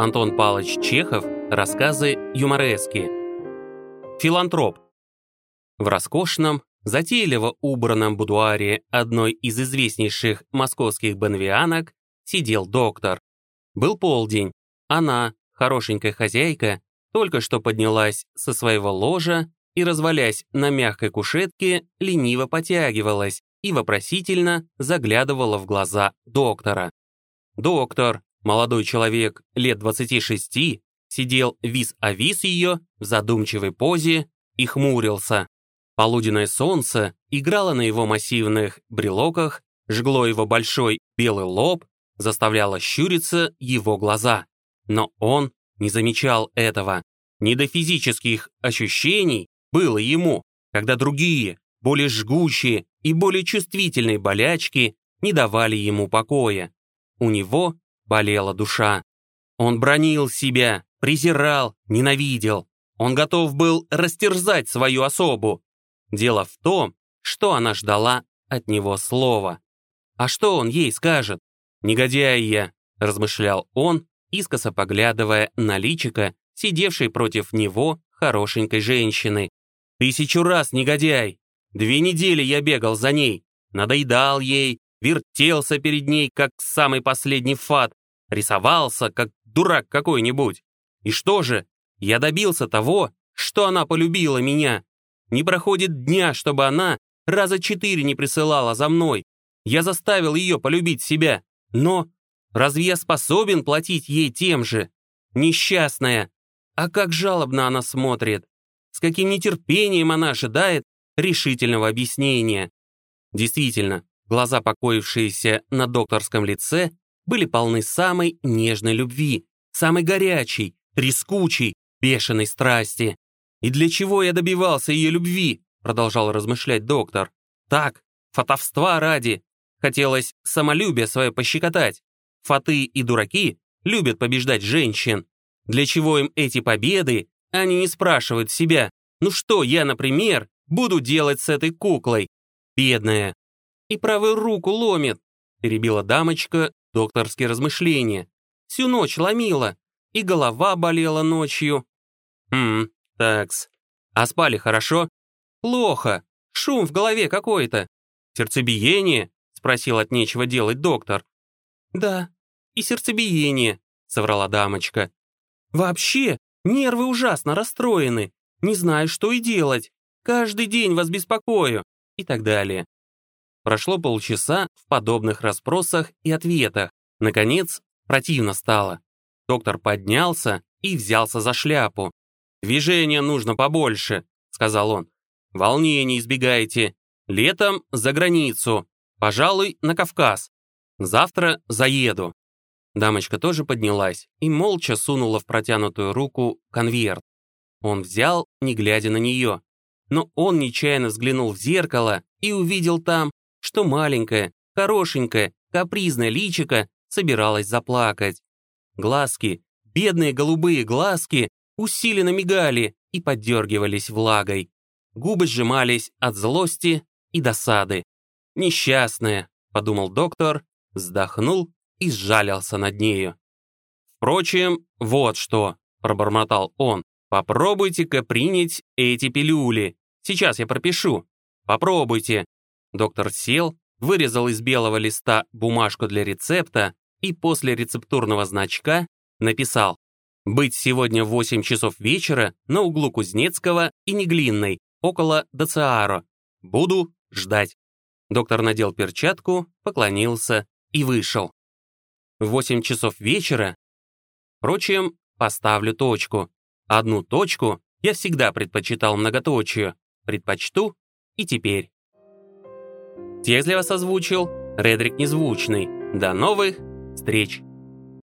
Антон Павлович Чехов. Рассказы юморески. Филантроп. В роскошном, затейливо убранном будуаре одной из известнейших московских бенвианок сидел доктор. Был полдень. Она, хорошенькая хозяйка, только что поднялась со своего ложа и, развалясь на мягкой кушетке, лениво потягивалась и вопросительно заглядывала в глаза доктора. Доктор, молодой человек лет 26, сидел вис-а-вис ее в задумчивой позе и хмурился. Полуденное солнце играло на его массивных брелоках, жгло его большой белый лоб, заставляло щуриться его глаза. Но он не замечал этого. Не до физических ощущений было ему, когда другие, более жгучие и более чувствительные болячки не давали ему покоя. У него болела душа. Он бронил себя, презирал, ненавидел. Он готов был растерзать свою особу. Дело в том, что она ждала от него слова. А что он ей скажет? «Негодяй я», — размышлял он, искоса поглядывая на личика, сидевшей против него хорошенькой женщины. «Тысячу раз негодяй! Две недели я бегал за ней, надоедал ей, вертелся перед ней, как самый последний фат, рисовался, как дурак какой-нибудь. И что же? Я добился того, что она полюбила меня. Не проходит дня, чтобы она раза четыре не присылала за мной. Я заставил ее полюбить себя. Но разве я способен платить ей тем же? Несчастная. А как жалобно она смотрит. С каким нетерпением она ожидает решительного объяснения. Действительно, глаза, покоившиеся на докторском лице, были полны самой нежной любви, самой горячей, трескучей, бешеной страсти. «И для чего я добивался ее любви?» продолжал размышлять доктор. «Так, фатовства ради. Хотелось самолюбие свое пощекотать. Фаты и дураки любят побеждать женщин. Для чего им эти победы, они не спрашивают себя, ну что я, например, буду делать с этой куклой? Бедная. И правую руку ломит, перебила дамочка докторские размышления. Всю ночь ломила, и голова болела ночью. Хм, такс. А спали хорошо? Плохо. Шум в голове какой-то. Сердцебиение? Спросил от нечего делать доктор. Да, и сердцебиение, соврала дамочка. Вообще, нервы ужасно расстроены. Не знаю, что и делать. Каждый день вас беспокою. И так далее. Прошло полчаса в подобных расспросах и ответах. Наконец, противно стало. Доктор поднялся и взялся за шляпу. «Движения нужно побольше», — сказал он. «Волнений избегайте. Летом за границу. Пожалуй, на Кавказ. Завтра заеду». Дамочка тоже поднялась и молча сунула в протянутую руку конверт. Он взял, не глядя на нее. Но он нечаянно взглянул в зеркало и увидел там, что маленькая, хорошенькая, капризная личика собиралась заплакать. Глазки, бедные голубые глазки, усиленно мигали и поддергивались влагой. Губы сжимались от злости и досады. «Несчастная», — подумал доктор, вздохнул и сжалился над нею. «Впрочем, вот что», — пробормотал он, Попробуйте-ка принять эти пилюли. Сейчас я пропишу. Попробуйте. Доктор сел, вырезал из белого листа бумажку для рецепта и после рецептурного значка написал «Быть сегодня в 8 часов вечера на углу Кузнецкого и Неглинной, около Дациаро. Буду ждать». Доктор надел перчатку, поклонился и вышел. В 8 часов вечера, впрочем, поставлю точку. Одну точку я всегда предпочитал многоточию, предпочту и теперь. Текст для вас озвучил Редрик Незвучный. До новых встреч!